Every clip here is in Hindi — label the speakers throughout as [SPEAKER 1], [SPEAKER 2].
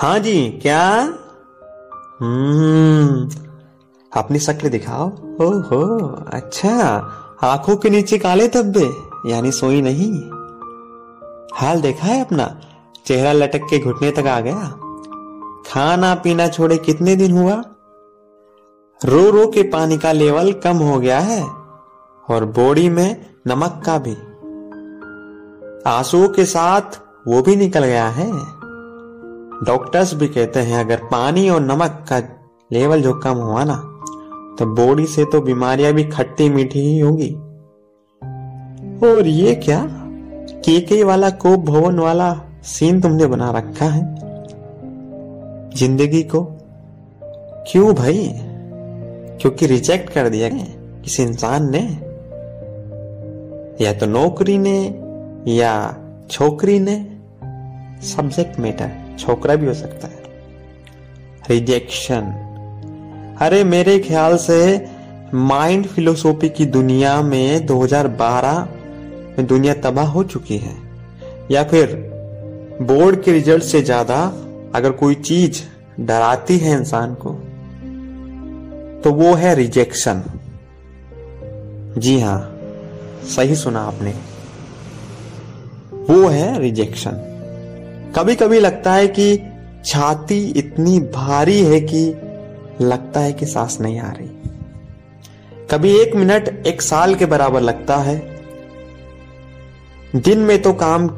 [SPEAKER 1] हाँ जी, क्या? हम्म। अपनी शक्ल दिखाओ। ओहो अच्छा। आँखों के नीचे काले धब्बे, यानी सोई नहीं। हाल देखा है अपना? चेहरा लटक के घुटने तक आ गया। खाना पीना छोड़े कितने दिन हुआ? रो रो के पानी का लेवल कम हो गया है, और बॉडी में नमक का भी। आंसुओं के साथ वो भी निकल गया है। डॉक्टर्स भी कहते हैं, अगर पानी और नमक का लेवल जो कम हुआ ना तो बॉडी से तो बीमारियाँ भी खट्टी मीठी ही होगी। और ये क्या? केके वाला कोप भवन वाला सीन तुमने बना रखा है? ज़िंदगी को? क्यों भाई? क्योंकि रिजेक्ट कर दिया गया किसी इंसान ने। या तो नौकरी ने, या छोकरी ने। सब्जेक्ट मैटर छोकरा भी हो सकता है। रिजेक्शन अरे, मेरे ख्याल से माइंड फिलोसॉफी की दुनिया में 2012 में दुनिया तबाह हो चुकी है। या फिर बोर्ड के रिज़ल्ट से ज़्यादा अगर कोई चीज़ डराती है इंसान को तो वो है रिजेक्शन जी हाँ, सही सुना आपने। वो है रिजेक्शन कभी कभी लगता है कि छाती इतनी भारी है कि लगता है कि सांस नहीं आ रही। कभी एक मिनट एक साल के बराबर लगता है। दिन में तो काम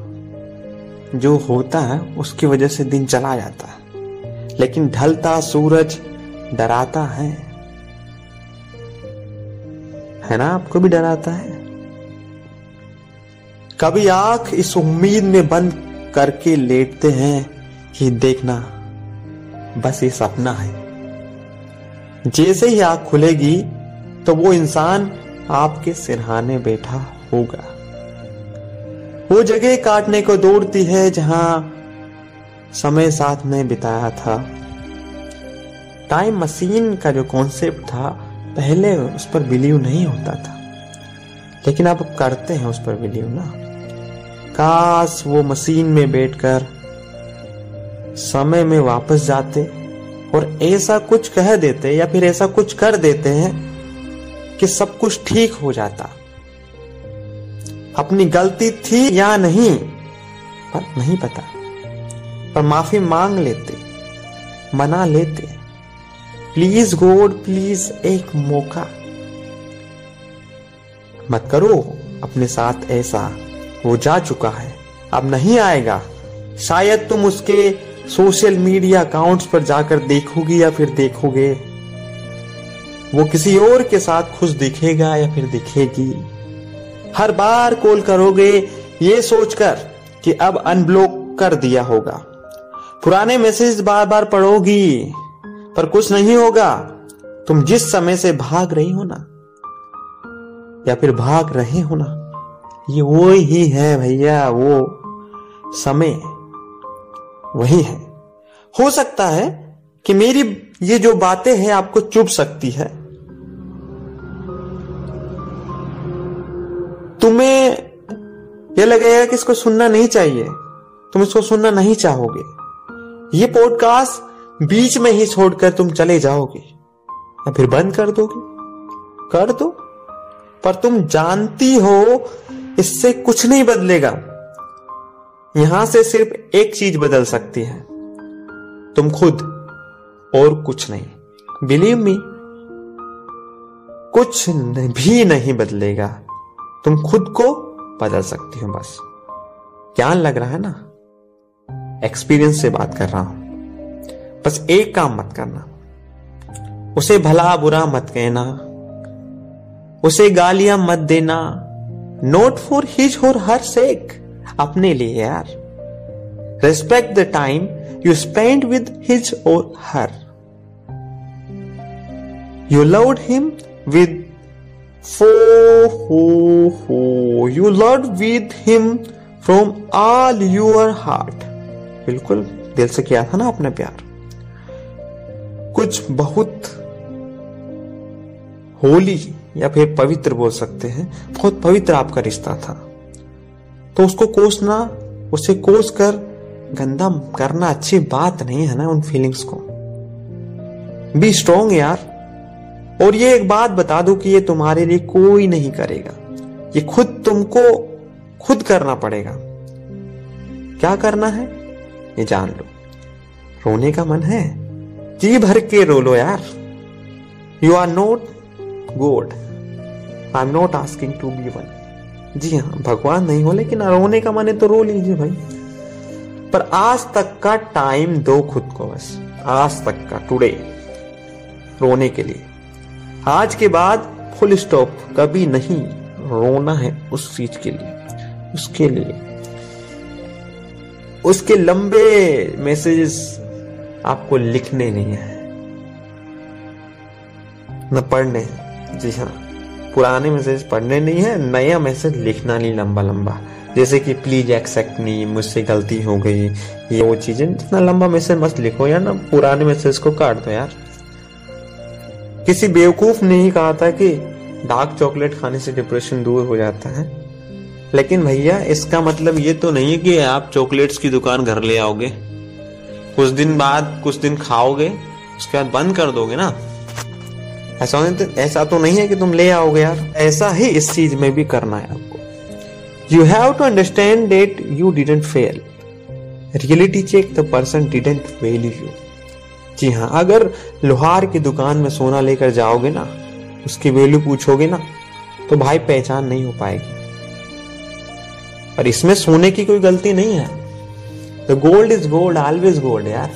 [SPEAKER 1] जो होता है, उसकी वजह से दिन चला जाता है। लेकिन ढलता सूरज डराता है। है ना? आपको भी डराता है। कभी आँख इस उम्मीद में बंद करके लेटते हैं कि देखना बस ये सपना है। जैसे ही आँख खुलेगी तो वो इंसान आपके सिरहाने बैठा होगा। वो जगह काटने को दौड़ती है जहाँ समय साथ में बिताया था। टाइम मशीन का जो कॉन्सेप्ट था, पहले उस पर बिलीव नहीं होता था। लेकिन आप करते हैं उस पर बिलीव ना। काश वो मशीन में बैठकर समय में वापस जाते और ऐसा कुछ कह देते या फिर ऐसा कुछ कर देते हैं कि सब कुछ ठीक हो जाता। अपनी गलती थी या नहीं, पर नहीं पता। पर माफ़ी मांग लेते, मना लेते। प्लीज़ गॉड, प्लीज़ एक मौका। मत करो अपने साथ ऐसा। वो जा चुका है। अब नहीं आएगा। शायद तुम उसके सोशल मीडिया अकाउंट्स पर जाकर देखोगी या फिर देखोगे। वो किसी और के साथ खुश दिखेगा या फिर दिखेगी। हर बार कॉल करोगे, ये सोचकर कि अब अनब्लॉक कर दिया होगा। पुराने मैसेज बार बार पढ़ोगी, पर कुछ नहीं होगा। तुम जिस समय से भाग रही हो ना, या फिर भाग रहे हो ना ये वो ही है भैया, वो समय वही है। हो सकता है कि मेरी ये जो बातें हैं आपको चुप सकती है। तुम्हें यह लगेगा कि इसको सुनना नहीं चाहिए, तुम इसको सुनना नहीं चाहोगे। ये पॉडकास्ट बीच में ही छोड़कर तुम चले जाओगे। या फिर बंद कर दोगे? कर दो। पर तुम जानती हो इससे कुछ नहीं बदलेगा। यहाँ से सिर्फ़ एक चीज़ बदल सकती है। तुम खुद और कुछ नहीं। बिलीव मी कुछ भी नहीं बदलेगा। तुम खुद को बदल सकती हो बस। ज्ञान लग रहा है ना? एक्सपीरियंस से बात कर रहा हूँ। बस एक काम मत करना। उसे भला बुरा मत कहना। उसे गालियाँ मत देना। नोट फॉर हिज और हर सेक अपने लिए यार respect the time you spend with his or her you loved him with फो हो हो you love with him from all your heart बिल्कुल दिल से किया था ना आपने प्यार। कुछ बहुत होली या फिर पवित्र बोल सकते हैं, बहुत पवित्र आपका रिश्ता था। तो उसको कोसना, उसे कोस कर गंदा करना अच्छी बात नहीं है ना उन फीलिंग्स को। बी स्ट्रोंग यार। और ये एक बात बता दो कि ये तुम्हारे लिए कोई नहीं करेगा। ये खुद तुमको खुद करना पड़ेगा। क्या करना है? ये जान लो। रोने का मन है? जी भर के रो लो यार। You are not god I am not asking to be one जी हाँ भगवान नहीं हो, लेकिन रोने का माने तो रो लीजिए भाई। पर आज तक का टाइम दो खुद को बस। आज तक का टुडे रोने के लिए। आज के बाद फुल स्टॉप कभी नहीं रोना है उस चीज़ के लिए, उसके लिए। उसके लंबे मैसेजेस आपको लिखने नहीं है। न पढ़ने जी हाँ। पुराने मैसेज पढ़ने नहीं है, नया मैसेज लिखना नहीं लंबा लंबा जैसे कि प्लीज़ एक्सेप्ट नहीं मुझसे गलती हो गई, ये वो चीज़ें, जितना लंबा मैसेज मत लिखो यार ना, पुराने मैसेज को काट दो यार। किसी बेवकूफ़ ने ही कहा था कि डार्क चॉकलेट खाने से डिप्रेशन दूर हो जाता है। लेकिन भैया, इसका मतलब ये तो नहीं है कि आप चॉकलेट्स की दुकान घर ले आओगे। कुछ दिन बाद, कुछ दिन खाओगे, उसके बाद बंद कर दोगे ना। ऐसा तो ऐसा तो नहीं है कि तुम ले आओगे यार। ऐसा ही इस चीज़ में भी करना है आपको। You have to understand that you didn't fail reality check the person didn't value you जी हाँ अगर लोहार की दुकान में सोना लेकर जाओगे ना, उसकी वैल्यू पूछोगे ना तो भाई पहचान नहीं हो पाएगी। पर इसमें सोने की कोई गलती नहीं है। The gold is gold always gold यार।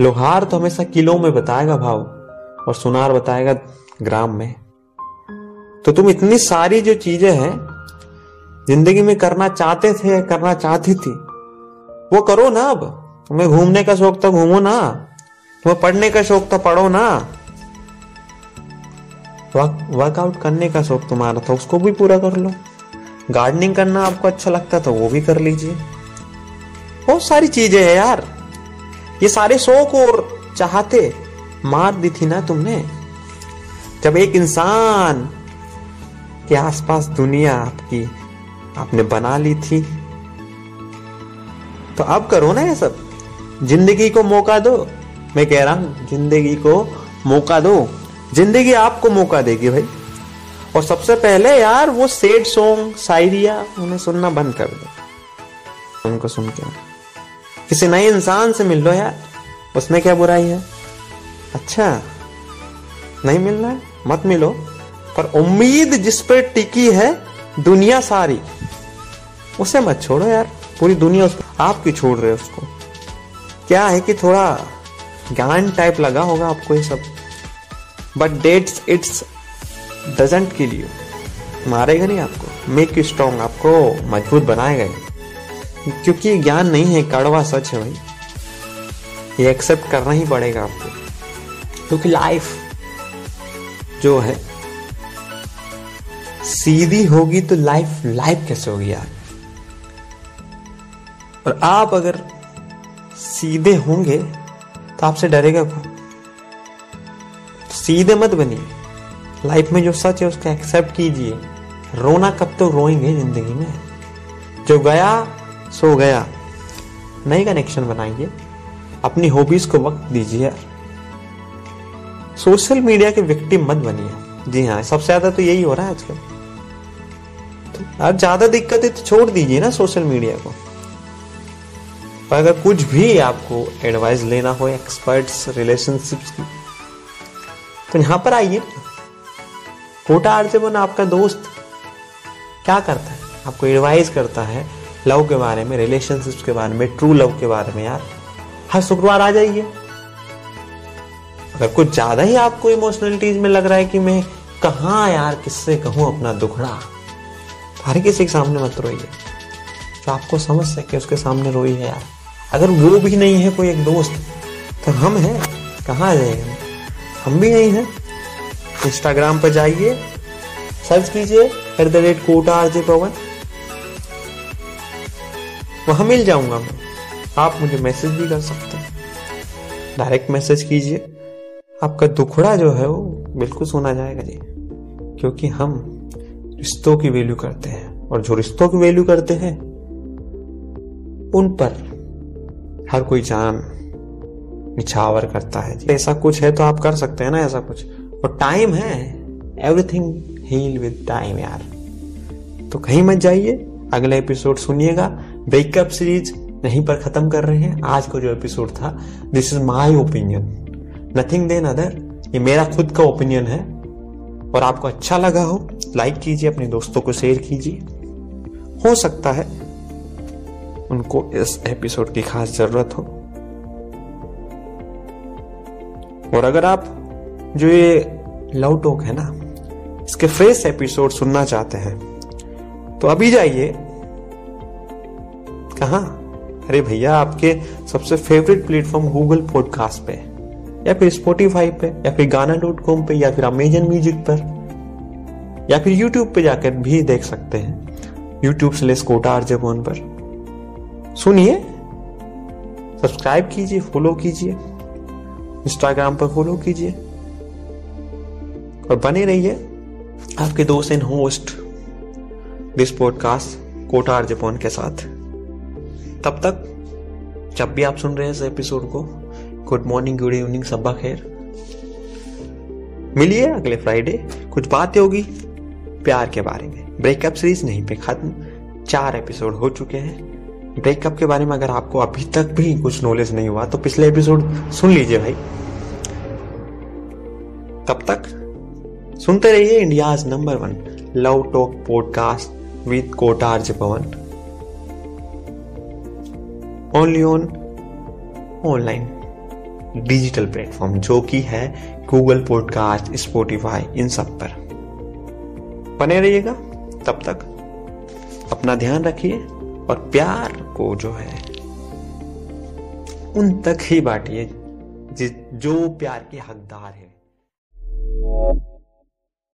[SPEAKER 1] लोहार तो हमेशा किलो में बताएगा भाव। और सुनार बताएगा ग्राम में। तो तुम इतनी सारी जो चीज़ें हैं, ज़िंदगी में करना चाहते थे, करना चाहती थी, वो करो ना अब। तुम्हें घूमने का शौक था घूमो ना। तुम्हें पढ़ने का शौक था पढ़ो ना। वर्कआउट करने का शौक तुम्हारा था, उसको भी पूरा कर लो। गार्डनिंग करना आपको अच्छा लगता था, वो भी कर लीजिए। बहुत सारी चीज़ें है यार। ये सारे शौक और चाहते मार दी थी ना तुमने? जब एक इंसान के आसपास दुनिया आपकी, आपने बना ली थी तो अब करो ना ये सब। ज़िंदगी को मौका दो। मैं कह रहा हूँ, ज़िंदगी को मौका दो। ज़िंदगी आपको मौका देगी भाई। और सबसे पहले यार, वो सेड सॉन्ग, शायरिया, उन्हें सुनना बंद कर दो। उनको सुन के किसी नए इंसान से मिल लो यार। उसमें क्या बुराई है? अच्छा नहीं मिलना है? मत मिलो। पर उम्मीद जिस पे टिकी है, दुनिया सारी, उसे मत छोड़ो यार। पूरी दुनिया उस आप क्यों छोड़ रहे हो उसको? क्या है कि थोड़ा ज्ञान टाइप लगा होगा आपको ये सब? But that's it's doesn't kill you मारेगा नहीं आपको। मेक यू स्ट्रॉन्ग आपको मज़बूत बनाएगा क्योंकि ज्ञान नहीं है, कड़वा सच है भाई। ये एक्सेप्ट करना ही पड़ेगा आपको। क्योंकि लाइफ जो है, सीधी होगी तो लाइफ लाइफ कैसे होगी यार? और आप अगर सीधे होंगे तो आपसे डरेगा कौन? सीधे मत बनिए। लाइफ में जो सच है, उसको एक्सेप्ट कीजिए। रोना कब तो रोएँगे ज़िंदगी में? जो गया, सो गया। नई कनेक्शन बनाइए। अपनी हॉबीज को वक्त दीजिए सोशल मीडिया के विक्टिम मत बनिए। जी हाँ सबसे ज़्यादा तो यही हो रहा है आजकल। तो ज़्यादा दिक्कत है तो छोड़ दीजिए ना सोशल मीडिया को। पर अगर कुछ भी आपको एडवाइस लेना हो एक्सपर्ट्स रिलेशनशिप्स की तो यहाँ पर आइए। कोटा आर्जवन आपका दोस्त क्या करता है? आपको एडवाइस करता है लव के बारे में रिलेशनशिप्स के बारे में ट्रू लव के बारे में, यार। हर शुक्रवार आ जाइए। अगर कुछ ज़्यादा ही आपको इमोशनलिटीज में लग रहा है कि मैं कहा यार, किससे कहूँ अपना दुखड़ा? हर किसी के सामने मत रोइए। जो आपको समझ सके उसके सामने रोई है यार। अगर वो भी नहीं है कोई एक दोस्त तो हम हैं। कहाँ जाएँगे हम? भी नहीं हैं। इंस्टाग्राम पर जाइए सर्च कीजिए at the rate Kota R J Pawan. वहाँ मिल जाऊँगा मैं। आप मुझे मैसेज भी कर सकते हैं। डायरेक्ट मैसेज कीजिए। आपका दुखड़ा जो है वो बिल्कुल सुना जाएगा जी। क्योंकि हम रिश्तों की वैल्यू करते हैं। और जो रिश्तों की वैल्यू करते हैं, उन पर हर कोई जान निछावर करता है ऐसा कुछ है तो आप कर सकते हैं ना ऐसा कुछ। और टाइम है एवरीथिंग हील विद टाइम यार। तो कहीं मत जाइए, अगला एपिसोड सुनिएगा। ब्रेकअप सीरीज़ यहीं पर खत्म कर रहे हैं। आज का जो एपिसोड था this is my opinion nothing than other ये मेरा खुद का ओपिनियन है। और आपको अच्छा लगा हो लाइक कीजिए, अपने दोस्तों को शेयर कीजिए। हो सकता है उनको इस एपिसोड की खास ज़रूरत हो। और अगर आप जो ये लव टॉक है ना, इसके फ्रेश एपिसोड सुनना चाहते हैं तो अभी जाइए। कहा? अरे भैया, आपके सबसे फेवरेट प्लेटफॉर्म गूगल पॉडकास्ट पे। या फिर स्पोटिफाई पे, या फिर गाना डॉट कॉम पे, या फिर अमेजन म्यूज़िक पर, या फिर यूट्यूब पे जाकर भी देख सकते हैं। यूट्यूब से लेस कोटा आर्जन पर। सुनिए सब्सक्राइब कीजिए फॉलो कीजिए इंस्टाग्राम पर फॉलो कीजिए, और बने रहिए आपके दोस्त and host this podcast Kota आर्जपोन के साथ। तब तक जब भी आप सुन रहे हैं इस एपिसोड को गुड मॉर्निंग गुड इवनिंग सब खैर। मिलिए अगले फ्राइडे कुछ बातें होगी, प्यार के बारे में। ब्रेकअप सीरीज़ नहीं पे खत्म, चार एपिसोड हो चुके हैं। ब्रेकअप के बारे में अगर आपको अभी तक भी कुछ नॉलेज नहीं हुआ तो पिछले एपिसोड सुन लीजिए भाई। तब तक? सुनते रहिए India number one love talk podcast with कोटार्ज Pawan only on online digital platform जो कि है गूगल पॉडकास्ट, स्पोटिफाई, इन सब पर। बने रहिएगा, तब तक अपना ध्यान रखिए और प्यार को जो है, उन तक ही बांटिए जो प्यार के हकदार है।